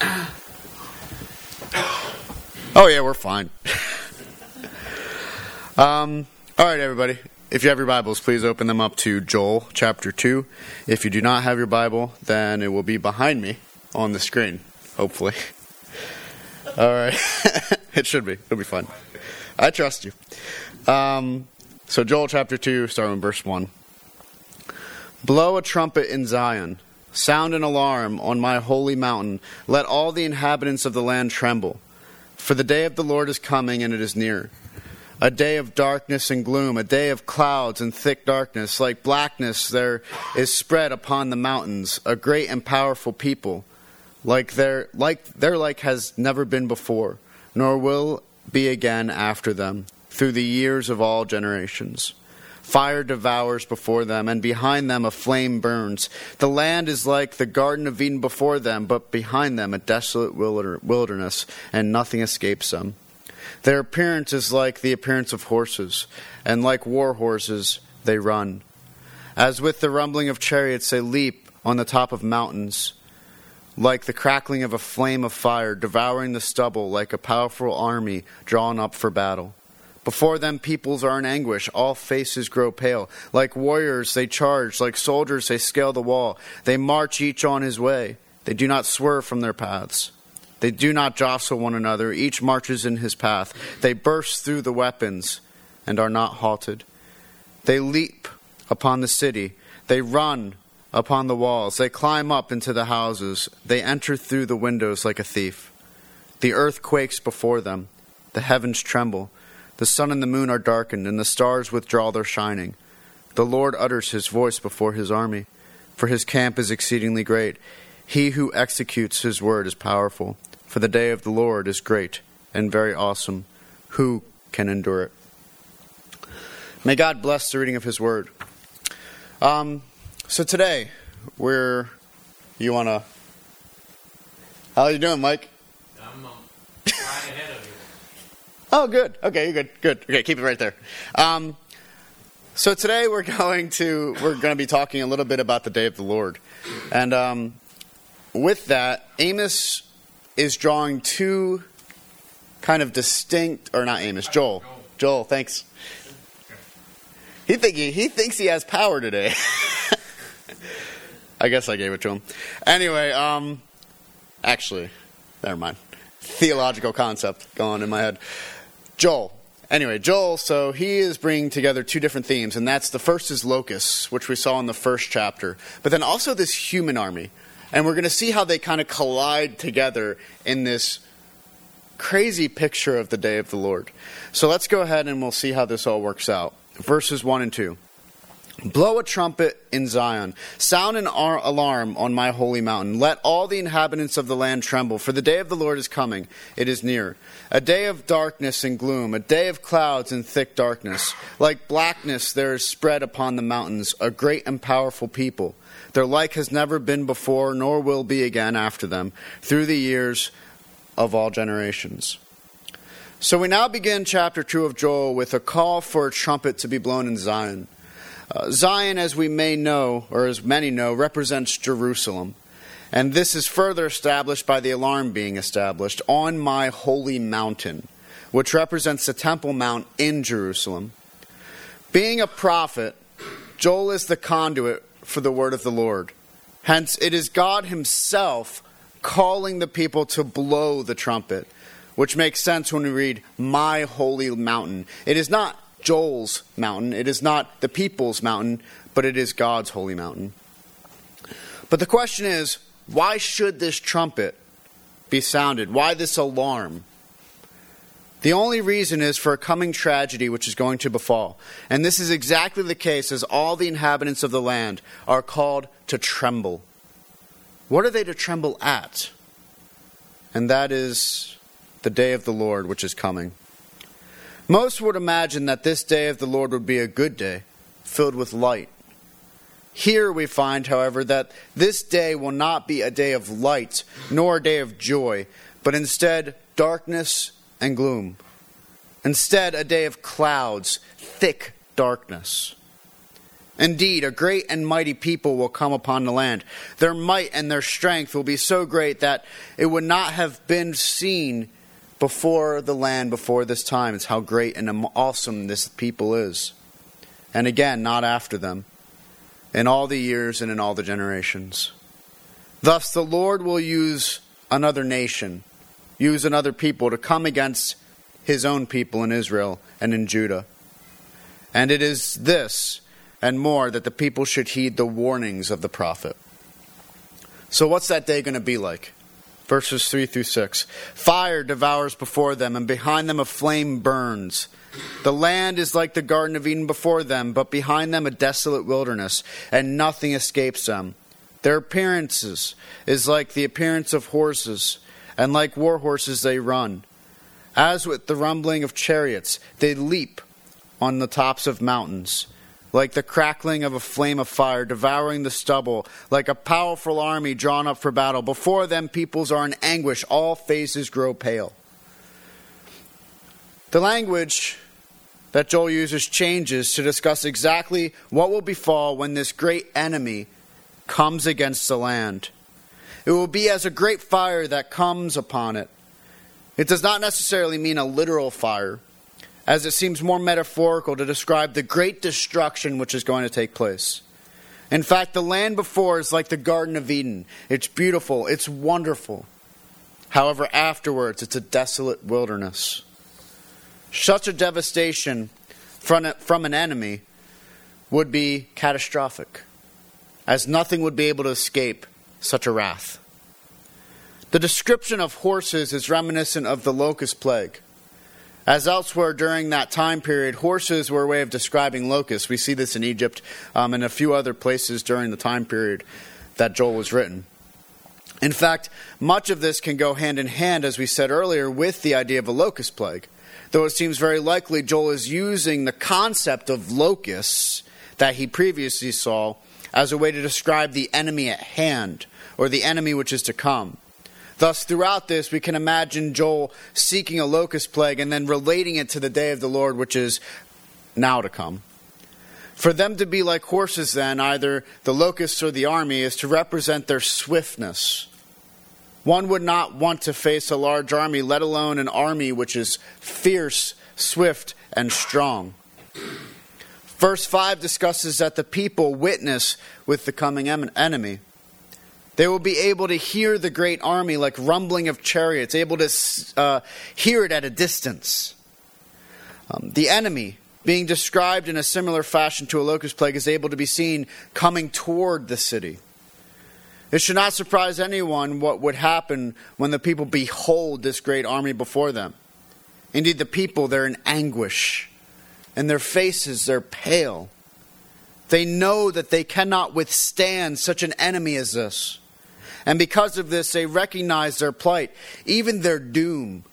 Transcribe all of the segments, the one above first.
Oh yeah, we're fine. um, all right, everybody. If you have your Bibles, please open them up to Joel chapter two. If you do not have your Bible, then it will be behind me on the screen. Hopefully. All right, it should be. It'll be fun. I trust you. Um, so Joel chapter two, starting with verse one. Blow a trumpet in Zion. Sound an alarm on my holy mountain. Let all the inhabitants of the land tremble. For the day of the Lord is coming, and it is near. A day of darkness and gloom, a day of clouds and thick darkness. Like blackness, there is spread upon the mountains a great and powerful people, like their like their like has never been before, nor will be again after them, through the years of all generations. Fire devours before them, and behind them a flame burns. The land is like the Garden of Eden before them, but behind them a desolate wilderness, and nothing escapes them. Their appearance is like the appearance of horses, and like war horses they run. As with the rumbling of chariots, they leap on the top of mountains, like the crackling of a flame of fire, devouring the stubble, like a powerful army drawn up for battle. Before them, peoples are in anguish. All faces grow pale. Like warriors, they charge. Like soldiers, they scale the wall. They march each on his way. They do not swerve from their paths. They do not jostle one another. Each marches in his path. They burst through the weapons and are not halted. They leap upon the city. They run upon the walls. They climb up into the houses. They enter through the windows like a thief. The earth quakes before them. The heavens tremble. The sun and the moon are darkened, and the stars withdraw their shining. The Lord utters his voice before his army, for his camp is exceedingly great. He who executes his word is powerful, for the day of the Lord is great and very awesome. Who can endure it? May God bless the reading of his word. Um, so today, we're. You want to. How are you doing, Mike? I'm um, right ahead of you. Oh, good. Okay, you're good. Good. Okay, keep it right there. Um, so today we're going to we're going to be talking a little bit about the day of the Lord, and um, with that, Amos is drawing two kind of distinct, or not Amos, Joel. Joel, thanks. He think he, he thinks he has power today. I guess I gave it to him. Anyway, um, actually, never mind. Theological concept going in my head. Joel. Anyway, Joel, so he is bringing together two different themes, and that's the first is locusts, which we saw in the first chapter, but then also this human army. And we're going to see how they kind of collide together in this crazy picture of the day of the Lord. So let's go ahead and we'll see how this all works out. Verses 1 and 2. Blow a trumpet in Zion. Sound an alarm on my holy mountain. Let all the inhabitants of the land tremble, for the day of the Lord is coming. It is near. A day of darkness and gloom, a day of clouds and thick darkness. Like blackness there is spread upon the mountains a great and powerful people. Their like has never been before, nor will be again after them, through the years of all generations. So we now begin chapter 2 of Joel with a call for a trumpet to be blown in Zion. Uh, Zion, as we may know, or as many know, represents Jerusalem. And this is further established by the alarm being established on my holy mountain, which represents the Temple Mount in Jerusalem. Being a prophet, Joel is the conduit for the word of the Lord. Hence, it is God Himself calling the people to blow the trumpet, which makes sense when we read, My holy mountain. It is not Joel's mountain. It is not the people's mountain, but it is God's holy mountain. But the question is why should this trumpet be sounded? Why this alarm? The only reason is for a coming tragedy which is going to befall. And this is exactly the case as all the inhabitants of the land are called to tremble. What are they to tremble at? And that is the day of the Lord which is coming. Most would imagine that this day of the Lord would be a good day, filled with light. Here we find, however, that this day will not be a day of light, nor a day of joy, but instead darkness and gloom. Instead, a day of clouds, thick darkness. Indeed, a great and mighty people will come upon the land. Their might and their strength will be so great that it would not have been seen before the land before this time. It's how great and awesome this people is. And again, not after them, in all the years and in all the generations. Thus, the Lord will use another nation, use another people to come against his own people in Israel and in Judah. And it is this and more that the people should heed the warnings of the prophet. So, what's that day going to be like? Verses 3 through 6. Fire devours before them, and behind them a flame burns. The land is like the Garden of Eden before them, but behind them a desolate wilderness, and nothing escapes them. Their appearances is like the appearance of horses, and like war horses they run. As with the rumbling of chariots, they leap on the tops of mountains like the crackling of a flame of fire devouring the stubble, like a powerful army drawn up for battle. Before them, peoples are in anguish, all faces grow pale. The language that Joel uses changes to discuss exactly what will befall when this great enemy comes against the land. It will be as a great fire that comes upon it. It does not necessarily mean a literal fire as it seems more metaphorical to describe the great destruction which is going to take place. In fact, the land before is like the Garden of Eden. It's beautiful, it's wonderful. However, afterwards, it's a desolate wilderness. Such a devastation from from an enemy would be catastrophic, as nothing would be able to escape such a wrath. The description of horses is reminiscent of the locust plague. As elsewhere during that time period, horses were a way of describing locusts. We see this in Egypt um, and a few other places during the time period that Joel was written. In fact, much of this can go hand in hand, as we said earlier, with the idea of a locust plague. Though it seems very likely Joel is using the concept of locusts that he previously saw as a way to describe the enemy at hand, or the enemy which is to come. Thus, throughout this, we can imagine Joel seeking a locust plague and then relating it to the day of the Lord, which is now to come. For them to be like horses, then, either the locusts or the army, is to represent their swiftness. One would not want to face a large army, let alone an army which is fierce, swift, and strong. Verse 5 discusses that the people witness with the coming enemy. They will be able to hear the great army like rumbling of chariots, able to uh, hear it at a distance. Um, the enemy, being described in a similar fashion to a locust plague, is able to be seen coming toward the city. It should not surprise anyone what would happen when the people behold this great army before them. Indeed, the people, they're in anguish, and their faces, they're pale. They know that they cannot withstand such an enemy as this. And because of this, they recognize their plight, even their doom,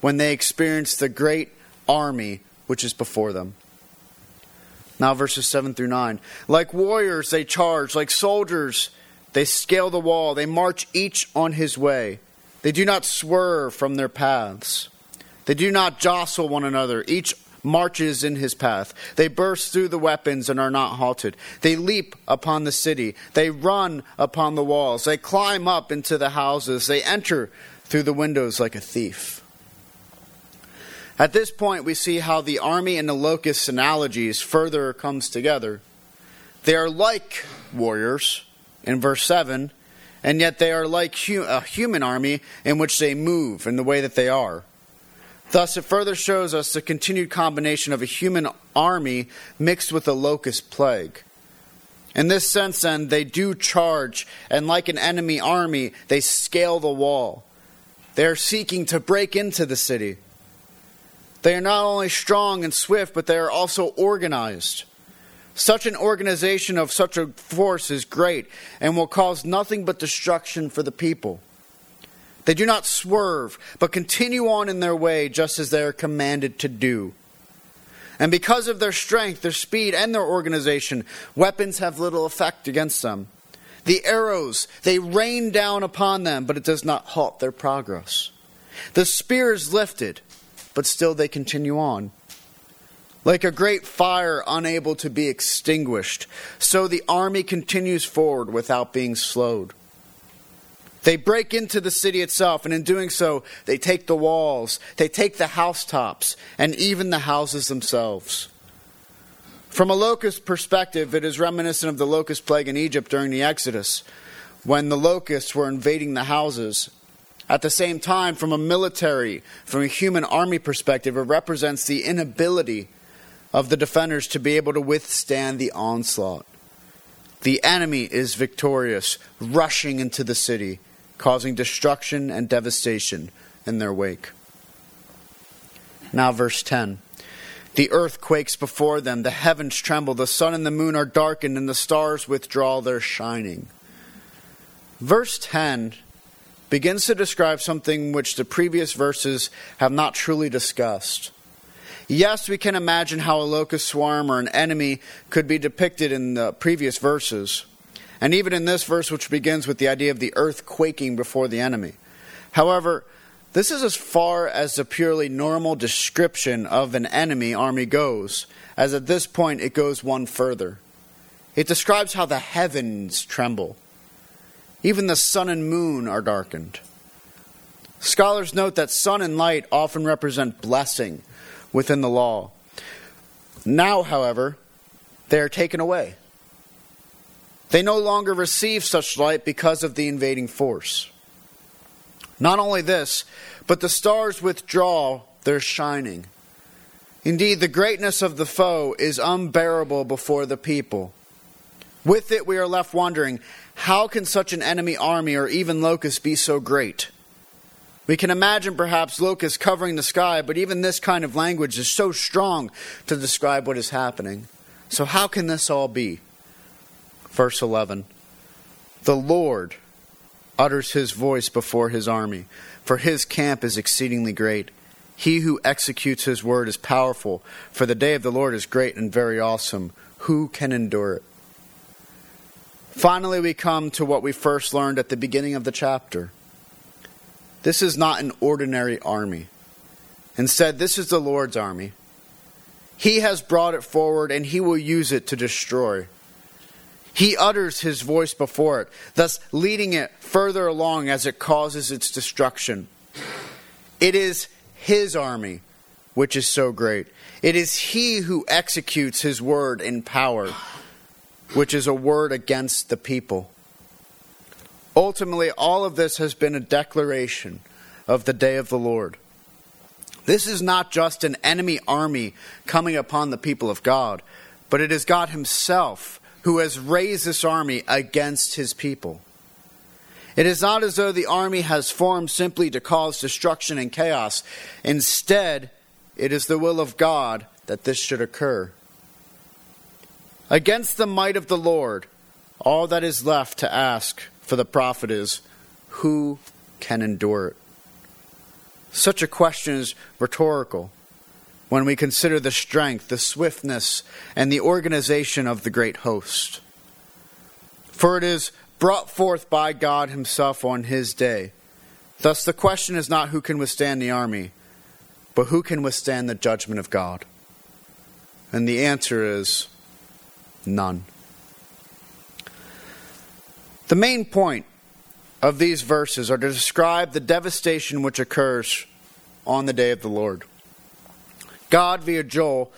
when they experience the great army which is before them. Now, verses 7 through 9. Like warriors, they charge. Like soldiers, they scale the wall. They march each on his way. They do not swerve from their paths. They do not jostle one another. Each marches in his path. They burst through the weapons and are not halted. They leap upon the city. They run upon the walls. They climb up into the houses. They enter through the windows like a thief. At this point, we see how the army and the locust analogies further comes together. They are like warriors in verse 7, and yet they are like a human army in which they move in the way that they are. Thus, it further shows us the continued combination of a human army mixed with a locust plague. In this sense, then, they do charge, and like an enemy army, they scale the wall. They are seeking to break into the city. They are not only strong and swift, but they are also organized. Such an organization of such a force is great and will cause nothing but destruction for the people. They do not swerve, but continue on in their way just as they are commanded to do. And because of their strength, their speed, and their organization, weapons have little effect against them. The arrows, they rain down upon them, but it does not halt their progress. The spear is lifted, but still they continue on. Like a great fire unable to be extinguished, so the army continues forward without being slowed. They break into the city itself, and in doing so, they take the walls, they take the housetops, and even the houses themselves. From a locust perspective, it is reminiscent of the locust plague in Egypt during the Exodus, when the locusts were invading the houses. At the same time, from a military, from a human army perspective, it represents the inability of the defenders to be able to withstand the onslaught. The enemy is victorious, rushing into the city, causing destruction and devastation in their wake. Now, verse 10. The earth quakes before them, the heavens tremble, the sun and the moon are darkened, and the stars withdraw their shining. Verse 10 begins to describe something which the previous verses have not truly discussed. Yes, we can imagine how a locust swarm or an enemy could be depicted in the previous verses, and even in this verse, which begins with the idea of the earth quaking before the enemy. However, this is as far as the purely normal description of an enemy army goes, as at this point it goes one further. It describes how the heavens tremble. Even the sun and moon are darkened. Scholars note that sun and light often represent blessing within the law. Now, however, they are taken away. They no longer receive such light because of the invading force. Not only this, but the stars withdraw their shining. Indeed, the greatness of the foe is unbearable before the people. With it, we are left wondering how can such an enemy army or even locusts be so great? We can imagine perhaps locusts covering the sky, but even this kind of language is so strong to describe what is happening. So, how can this all be? Verse 11 The Lord utters his voice before his army, for his camp is exceedingly great. He who executes his word is powerful, for the day of the Lord is great and very awesome. Who can endure it? Finally, we come to what we first learned at the beginning of the chapter. This is not an ordinary army. Instead, this is the Lord's army. He has brought it forward and he will use it to destroy. He utters his voice before it, thus leading it further along as it causes its destruction. It is his army which is so great. It is he who executes his word in power, which is a word against the people. Ultimately, all of this has been a declaration of the day of the Lord. This is not just an enemy army coming upon the people of God, but it is God Himself who has raised this army against His people. It is not as though the army has formed simply to cause destruction and chaos. Instead, it is the will of God that this should occur. Against the might of the Lord, all that is left to ask for the prophet is who can endure it? Such a question is rhetorical when we consider the strength, the swiftness, and the organization of the great host. For it is brought forth by God Himself on His day. Thus, the question is not who can withstand the army, but who can withstand the judgment of God? And the answer is none. The main point of these verses are to describe the devastation which occurs on the day of the Lord. God, via Joel,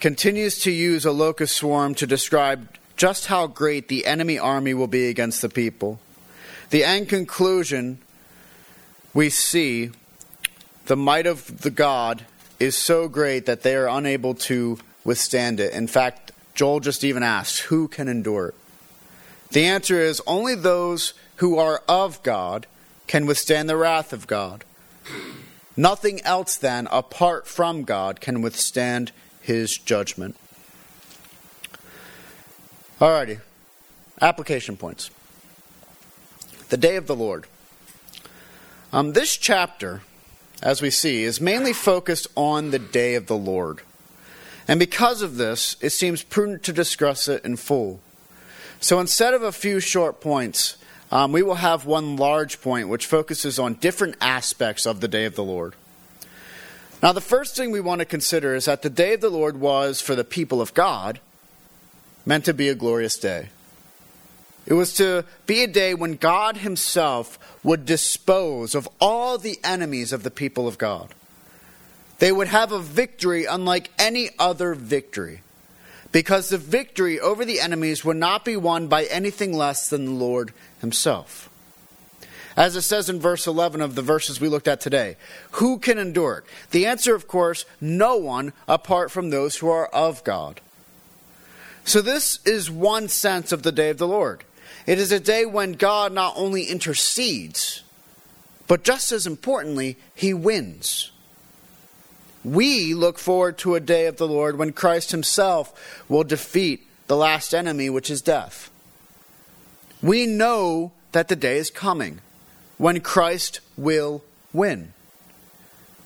continues to use a locust swarm to describe just how great the enemy army will be against the people. The end conclusion we see the might of the God is so great that they are unable to withstand it. In fact, Joel just even asks, Who can endure it? The answer is only those who are of God can withstand the wrath of God. Nothing else, then, apart from God, can withstand his judgment. Alrighty, application points. The day of the Lord. Um, this chapter, as we see, is mainly focused on the day of the Lord. And because of this, it seems prudent to discuss it in full. So instead of a few short points, um, we will have one large point which focuses on different aspects of the day of the Lord. Now, the first thing we want to consider is that the day of the Lord was, for the people of God, meant to be a glorious day. It was to be a day when God Himself would dispose of all the enemies of the people of God. They would have a victory unlike any other victory, because the victory over the enemies would not be won by anything less than the Lord Himself. As it says in verse 11 of the verses we looked at today, who can endure it? The answer, of course, no one apart from those who are of God. So, this is one sense of the day of the Lord. It is a day when God not only intercedes, but just as importantly, he wins. We look forward to a day of the Lord when Christ himself will defeat the last enemy, which is death. We know that the day is coming when Christ will win.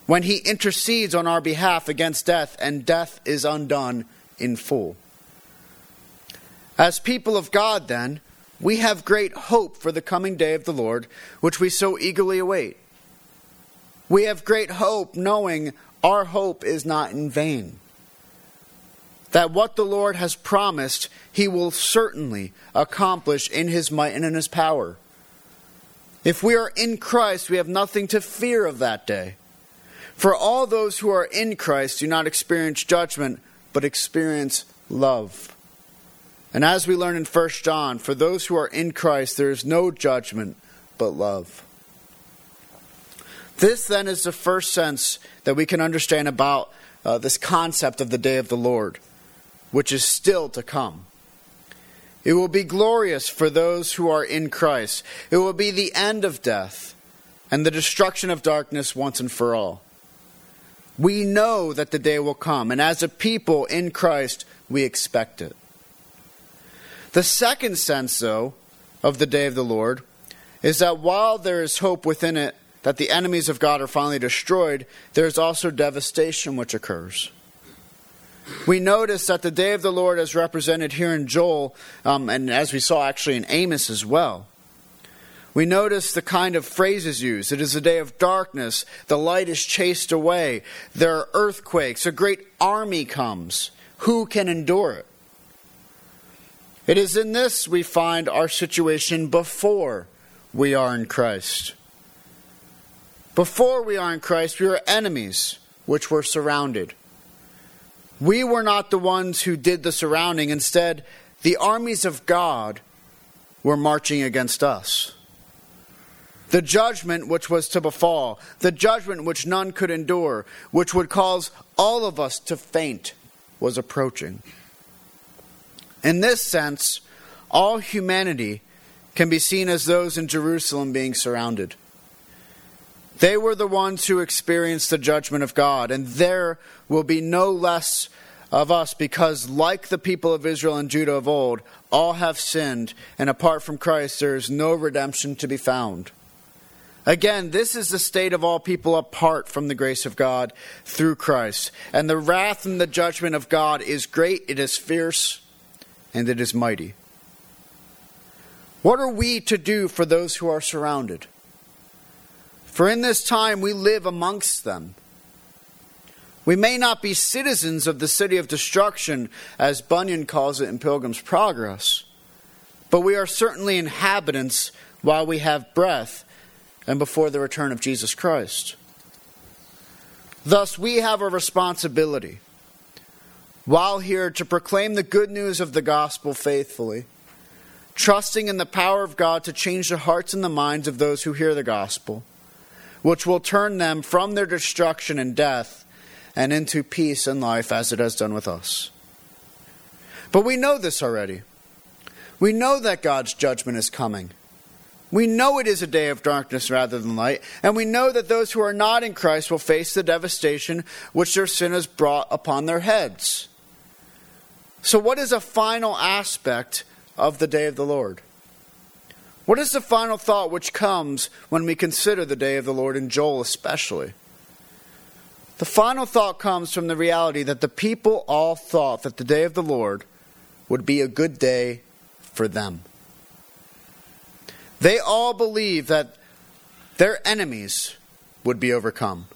When he intercedes on our behalf against death and death is undone in full. As people of God, then, we have great hope for the coming day of the Lord, which we so eagerly await. We have great hope knowing our hope is not in vain. That what the Lord has promised, he will certainly accomplish in his might and in his power. If we are in Christ, we have nothing to fear of that day. For all those who are in Christ do not experience judgment, but experience love. And as we learn in 1 John, for those who are in Christ, there is no judgment but love. This then is the first sense that we can understand about uh, this concept of the day of the Lord, which is still to come. It will be glorious for those who are in Christ. It will be the end of death and the destruction of darkness once and for all. We know that the day will come, and as a people in Christ, we expect it. The second sense, though, of the day of the Lord is that while there is hope within it that the enemies of God are finally destroyed, there is also devastation which occurs. We notice that the day of the Lord is represented here in Joel, um, and as we saw actually in Amos as well. We notice the kind of phrases used. It is a day of darkness. The light is chased away. There are earthquakes. A great army comes. Who can endure it? It is in this we find our situation before we are in Christ. Before we are in Christ, we were enemies, which were surrounded. We were not the ones who did the surrounding. Instead, the armies of God were marching against us. The judgment which was to befall, the judgment which none could endure, which would cause all of us to faint, was approaching. In this sense, all humanity can be seen as those in Jerusalem being surrounded. They were the ones who experienced the judgment of God, and there will be no less of us because, like the people of Israel and Judah of old, all have sinned, and apart from Christ, there is no redemption to be found. Again, this is the state of all people apart from the grace of God through Christ. And the wrath and the judgment of God is great, it is fierce, and it is mighty. What are we to do for those who are surrounded? For in this time we live amongst them. We may not be citizens of the city of destruction, as Bunyan calls it in Pilgrim's Progress, but we are certainly inhabitants while we have breath and before the return of Jesus Christ. Thus, we have a responsibility while here to proclaim the good news of the gospel faithfully, trusting in the power of God to change the hearts and the minds of those who hear the gospel, which will turn them from their destruction and death and into peace and life as it has done with us. But we know this already. We know that God's judgment is coming. We know it is a day of darkness rather than light, and we know that those who are not in Christ will face the devastation which their sin has brought upon their heads. So, what is a final aspect of the day of the Lord? What is the final thought which comes when we consider the day of the Lord in Joel, especially? The final thought comes from the reality that the people all thought that the day of the Lord would be a good day for them. They all believed that their enemies would be overcome.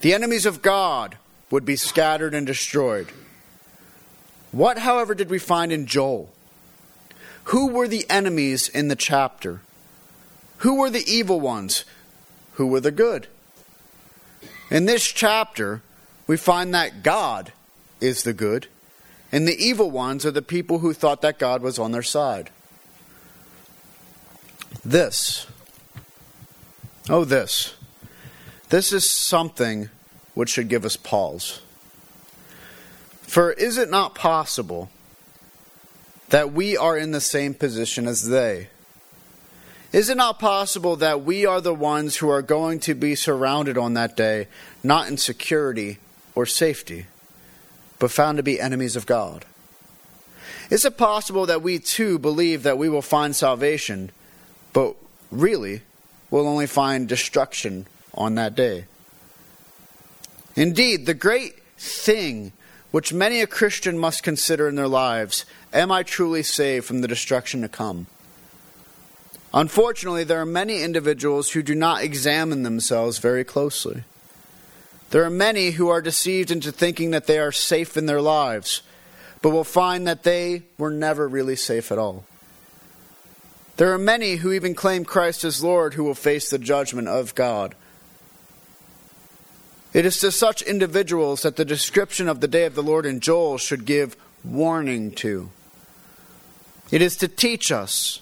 The enemies of God would be scattered and destroyed. What, however, did we find in Joel? Who were the enemies in the chapter? Who were the evil ones? Who were the good? In this chapter, we find that God is the good, and the evil ones are the people who thought that God was on their side. This, oh, this, this is something which should give us pause. For is it not possible that we are in the same position as they? Is it not possible that we are the ones who are going to be surrounded on that day, not in security or safety, but found to be enemies of God? Is it possible that we too believe that we will find salvation, but really will only find destruction on that day? Indeed, the great thing which many a Christian must consider in their lives am I truly saved from the destruction to come? Unfortunately, there are many individuals who do not examine themselves very closely. There are many who are deceived into thinking that they are safe in their lives, but will find that they were never really safe at all. There are many who even claim Christ as Lord who will face the judgment of God. It is to such individuals that the description of the day of the Lord in Joel should give warning to. It is to teach us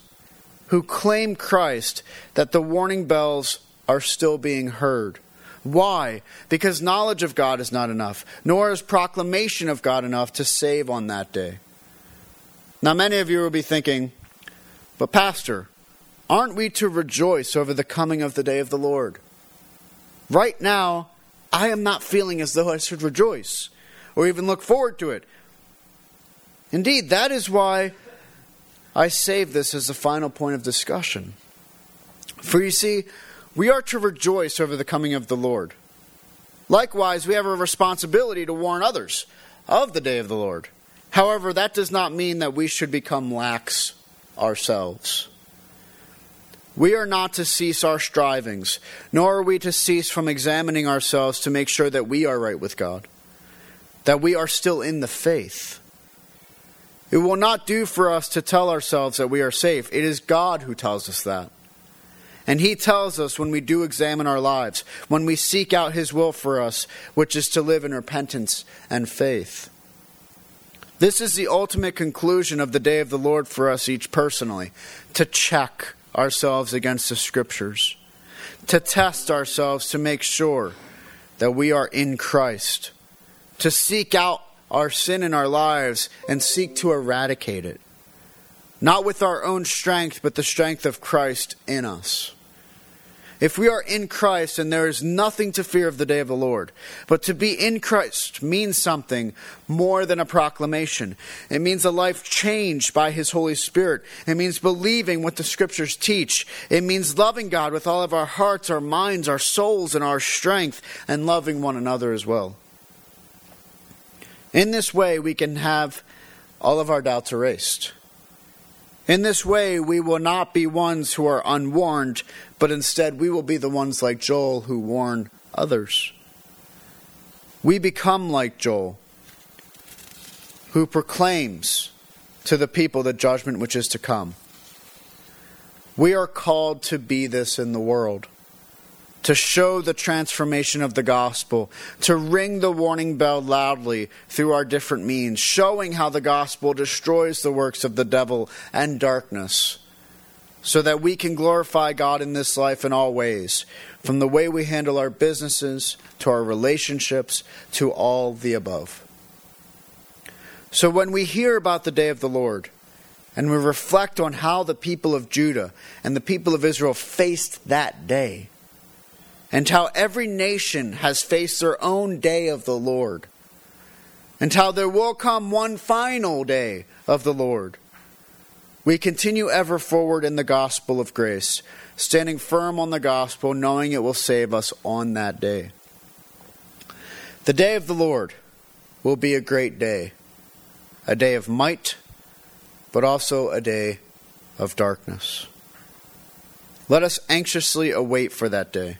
who claim Christ that the warning bells are still being heard. Why? Because knowledge of God is not enough, nor is proclamation of God enough to save on that day. Now, many of you will be thinking, but, Pastor, aren't we to rejoice over the coming of the day of the Lord? Right now, I am not feeling as though I should rejoice or even look forward to it. Indeed, that is why I save this as the final point of discussion. For you see, we are to rejoice over the coming of the Lord. Likewise, we have a responsibility to warn others of the day of the Lord. However, that does not mean that we should become lax ourselves. We are not to cease our strivings, nor are we to cease from examining ourselves to make sure that we are right with God, that we are still in the faith. It will not do for us to tell ourselves that we are safe. It is God who tells us that. And He tells us when we do examine our lives, when we seek out His will for us, which is to live in repentance and faith. This is the ultimate conclusion of the day of the Lord for us each personally to check ourselves against the Scriptures, to test ourselves to make sure that we are in Christ, to seek out our sin in our lives and seek to eradicate it. Not with our own strength, but the strength of Christ in us. If we are in Christ, then there is nothing to fear of the day of the Lord. But to be in Christ means something more than a proclamation. It means a life changed by His Holy Spirit. It means believing what the Scriptures teach. It means loving God with all of our hearts, our minds, our souls, and our strength, and loving one another as well. In this way, we can have all of our doubts erased. In this way, we will not be ones who are unwarned, but instead we will be the ones like Joel who warn others. We become like Joel, who proclaims to the people the judgment which is to come. We are called to be this in the world to show the transformation of the gospel, to ring the warning bell loudly through our different means, showing how the gospel destroys the works of the devil and darkness, so that we can glorify God in this life in all ways, from the way we handle our businesses to our relationships to all the above. So when we hear about the day of the Lord, and we reflect on how the people of Judah and the people of Israel faced that day, and how every nation has faced their own day of the Lord, and how there will come one final day of the Lord. We continue ever forward in the gospel of grace, standing firm on the gospel, knowing it will save us on that day. The day of the Lord will be a great day, a day of might, but also a day of darkness. Let us anxiously await for that day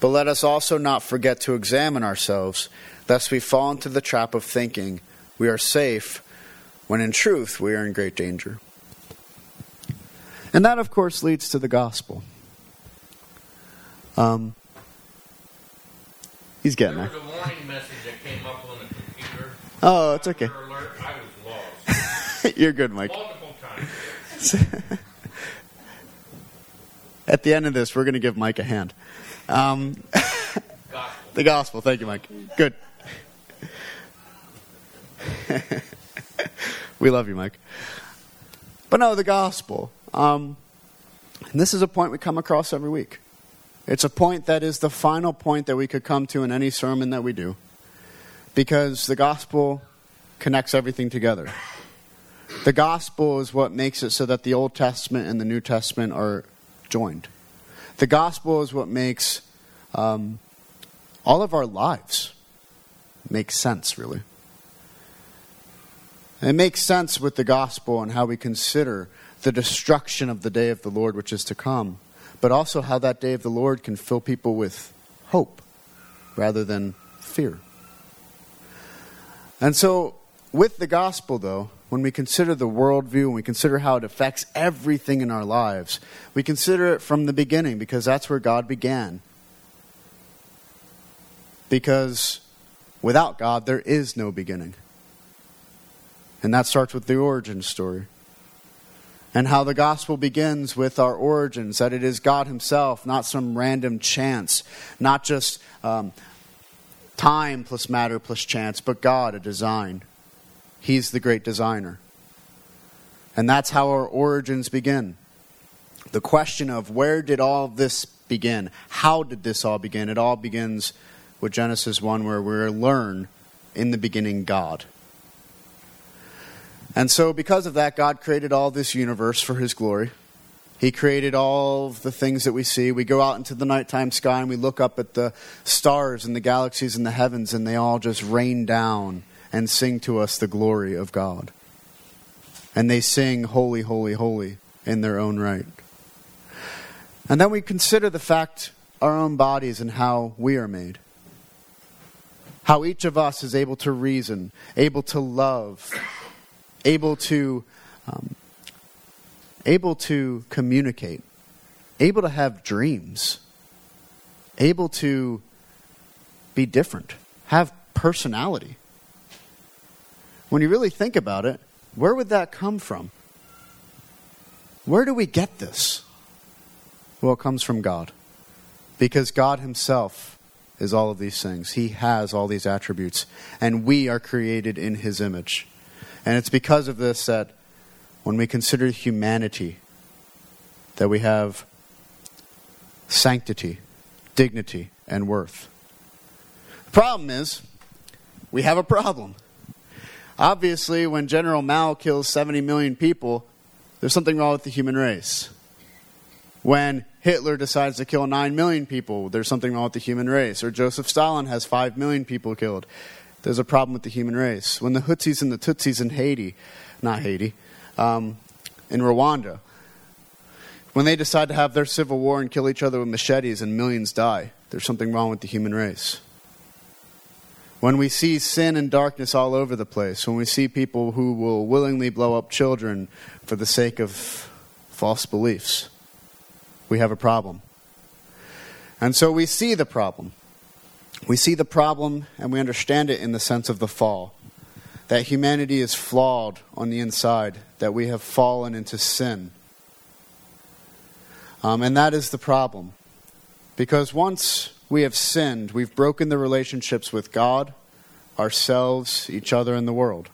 But let us also not forget to examine ourselves, lest we fall into the trap of thinking we are safe when in truth we are in great danger. And that, of course, leads to the gospel. Um, he's getting There there. was a warning message that came up on the computer. Oh, it's okay. Alert, I was lost You're good, Mike. multiple times. At the end of this, we're going to give Mike a hand. Um, the gospel. Thank you, Mike. Good. we love you, Mike. But no, the gospel. Um, and this is a point we come across every week. It's a point that is the final point that we could come to in any sermon that we do. Because the gospel connects everything together. The gospel is what makes it so that the Old Testament and the New Testament are joined. The gospel is what makes um, all of our lives make sense, really. It makes sense with the gospel and how we consider the destruction of the day of the Lord which is to come, but also how that day of the Lord can fill people with hope rather than fear. And so, with the gospel, though, when we consider the worldview and we consider how it affects everything in our lives, we consider it from the beginning because that's where God began. Because without God, there is no beginning. And that starts with the origin story. And how the gospel begins with our origins, that it is God Himself, not some random chance, not just um, time plus matter plus chance, but God, a design. He's the great designer. And that's how our origins begin. The question of where did all this begin? How did this all begin? It all begins with Genesis 1, where we learn in the beginning God. And so, because of that, God created all this universe for His glory. He created all the things that we see. We go out into the nighttime sky and we look up at the stars and the galaxies and the heavens, and they all just rain down and sing to us the glory of God. And they sing, Holy, Holy, Holy, in their own right. And then we consider the fact our own bodies and how we are made. How each of us is able to reason, able to love, able to um, able to communicate, able to have dreams, able to be different, have personality. When you really think about it, where would that come from? Where do we get this? Well, it comes from God. Because God Himself is all of these things. He has all these attributes. And we are created in His image. And it's because of this that when we consider humanity, that we have sanctity, dignity, and worth. The problem is, we have a problem. Obviously, when General Mao kills 70 million people, there's something wrong with the human race. When Hitler decides to kill 9 million people, there's something wrong with the human race. Or Joseph Stalin has 5 million people killed. There's a problem with the human race. When the Hutsis and the Tutsis in Haiti, not Haiti, um, in Rwanda, when they decide to have their civil war and kill each other with machetes and millions die, there's something wrong with the human race. When we see sin and darkness all over the place, when we see people who will willingly blow up children for the sake of false beliefs, we have a problem. And so we see the problem. We see the problem and we understand it in the sense of the fall. That humanity is flawed on the inside, that we have fallen into sin. Um, and that is the problem. Because once we have sinned, we've broken the relationships with God, ourselves, each other, and the world.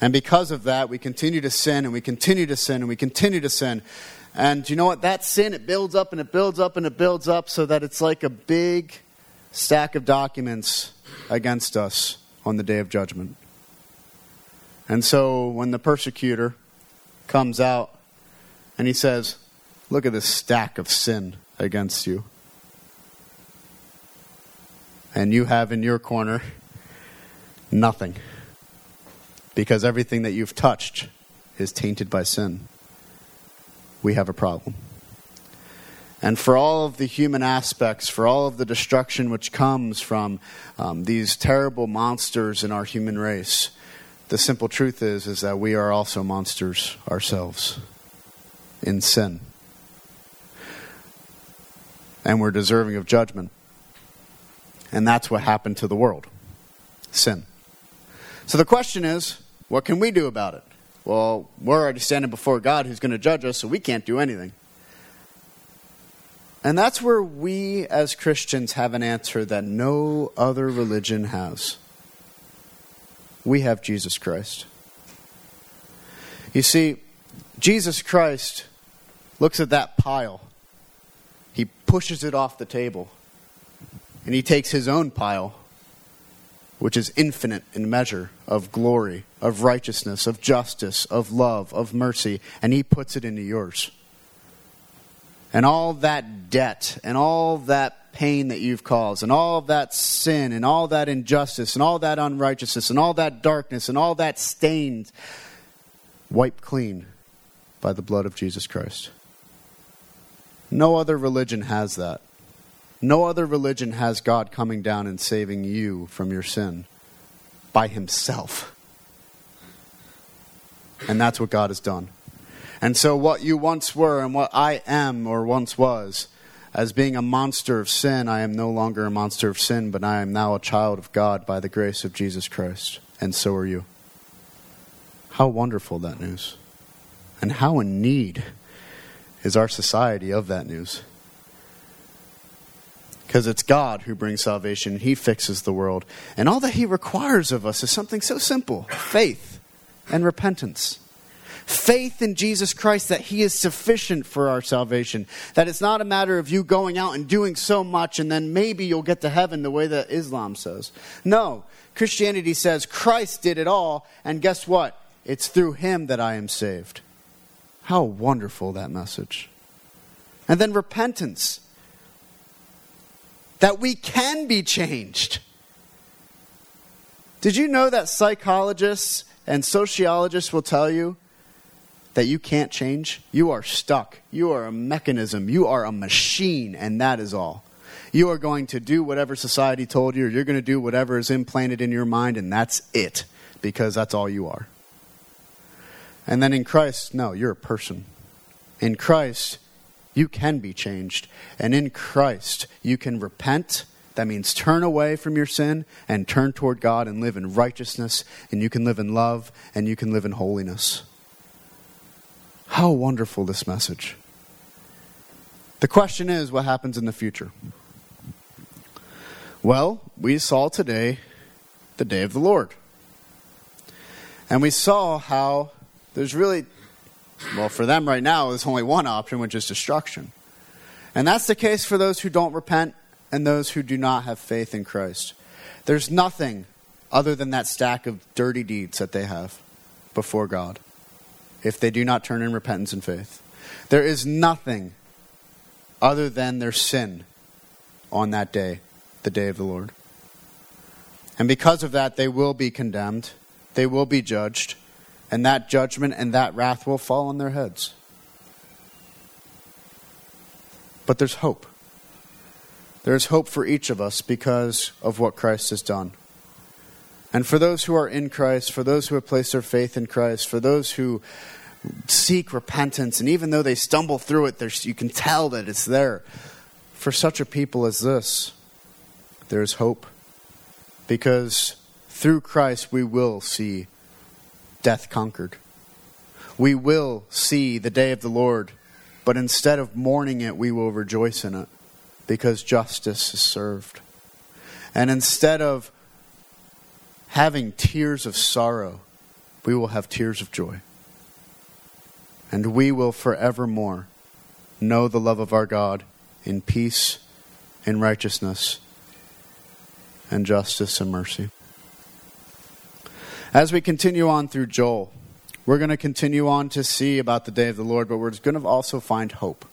And because of that, we continue to sin and we continue to sin and we continue to sin. And you know what? That sin, it builds up and it builds up and it builds up so that it's like a big stack of documents against us on the day of judgment. And so when the persecutor comes out and he says, Look at this stack of sin against you. And you have in your corner nothing. Because everything that you've touched is tainted by sin. We have a problem. And for all of the human aspects, for all of the destruction which comes from um, these terrible monsters in our human race, the simple truth is, is that we are also monsters ourselves in sin. And we're deserving of judgment. And that's what happened to the world sin. So the question is, what can we do about it? Well, we're already standing before God who's going to judge us, so we can't do anything. And that's where we as Christians have an answer that no other religion has. We have Jesus Christ. You see, Jesus Christ looks at that pile, he pushes it off the table, and he takes his own pile, which is infinite in measure of glory, of righteousness, of justice, of love, of mercy, and he puts it into yours and all that debt and all that pain that you've caused and all that sin and all that injustice and all that unrighteousness and all that darkness and all that stains wiped clean by the blood of Jesus Christ. No other religion has that. No other religion has God coming down and saving you from your sin by himself. And that's what God has done. And so, what you once were and what I am or once was, as being a monster of sin, I am no longer a monster of sin, but I am now a child of God by the grace of Jesus Christ. And so are you. How wonderful that news. And how in need is our society of that news. Because it's God who brings salvation, He fixes the world. And all that He requires of us is something so simple faith and repentance faith in Jesus Christ that He is sufficient for our salvation. That it's not a matter of you going out and doing so much and then maybe you'll get to heaven the way that Islam says. No, Christianity says Christ did it all, and guess what? It's through Him that I am saved. How wonderful that message. And then repentance. That we can be changed. Did you know that psychologists and sociologists will tell you that you can't change, you are stuck. You are a mechanism. You are a machine, and that is all. You are going to do whatever society told you, or you're going to do whatever is implanted in your mind, and that's it, because that's all you are. And then in Christ, no, you're a person. In Christ, you can be changed. And in Christ, you can repent. That means turn away from your sin and turn toward God and live in righteousness, and you can live in love, and you can live in holiness. How wonderful this message. The question is what happens in the future? Well, we saw today the day of the Lord. And we saw how there's really, well, for them right now, there's only one option, which is destruction. And that's the case for those who don't repent and those who do not have faith in Christ. There's nothing other than that stack of dirty deeds that they have before God if they do not turn in repentance and faith. There is nothing other than their sin on that day, the day of the Lord. And because of that, they will be condemned, they will be judged, and that judgment and that wrath will fall on their heads. But there's hope. There's hope for each of us because of what Christ has done. And for those who are in Christ, for those who have placed their faith in Christ, for those who seek repentance, and even though they stumble through it, you can tell that it's there. For such a people as this, there is hope. Because through Christ we will see death conquered. We will see the day of the Lord, but instead of mourning it, we will rejoice in it because justice is served. And instead of having tears of sorrow, we will have tears of joy. And we will forevermore know the love of our God in peace, in righteousness, and justice and mercy. As we continue on through Joel, we're going to continue on to see about the day of the Lord, but we're going to also find hope.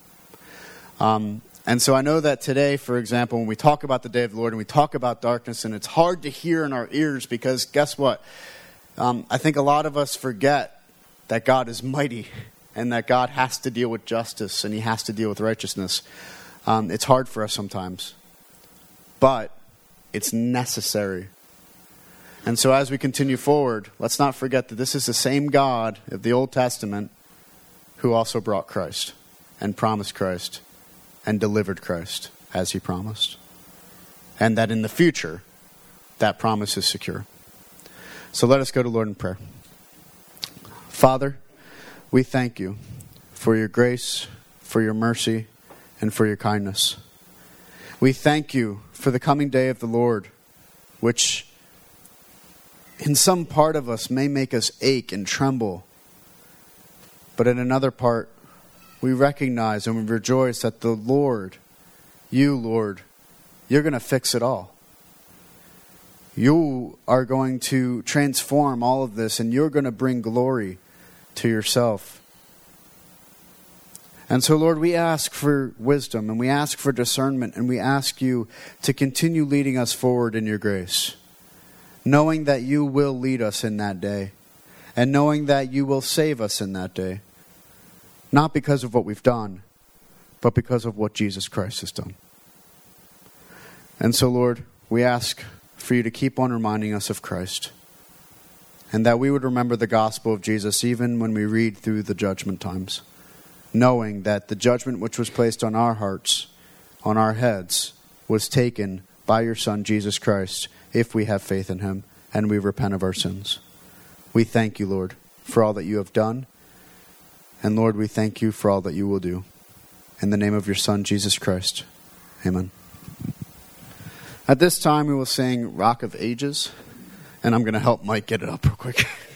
Um, and so I know that today, for example, when we talk about the day of the Lord and we talk about darkness, and it's hard to hear in our ears because guess what? Um, I think a lot of us forget that God is mighty and that God has to deal with justice and he has to deal with righteousness. Um, it's hard for us sometimes, but it's necessary. And so, as we continue forward, let's not forget that this is the same God of the Old Testament who also brought Christ and promised Christ and delivered Christ as he promised. And that in the future, that promise is secure. So let us go to Lord in prayer. Father, we thank you for your grace, for your mercy, and for your kindness. We thank you for the coming day of the Lord, which in some part of us may make us ache and tremble, but in another part, we recognize and we rejoice that the Lord, you, Lord, you're going to fix it all. You are going to transform all of this and you're going to bring glory to yourself. And so, Lord, we ask for wisdom and we ask for discernment and we ask you to continue leading us forward in your grace, knowing that you will lead us in that day and knowing that you will save us in that day, not because of what we've done, but because of what Jesus Christ has done. And so, Lord, we ask for you to keep on reminding us of Christ and that we would remember the gospel of Jesus even when we read through the judgment times, knowing that the judgment which was placed on our hearts, on our heads, was taken by your Son, Jesus Christ, if we have faith in him and we repent of our sins. We thank you, Lord, for all that you have done. And Lord, we thank you for all that you will do. In the name of your Son, Jesus Christ. Amen. At this time, we will sing Rock of Ages, and I'm going to help Mike get it up real quick.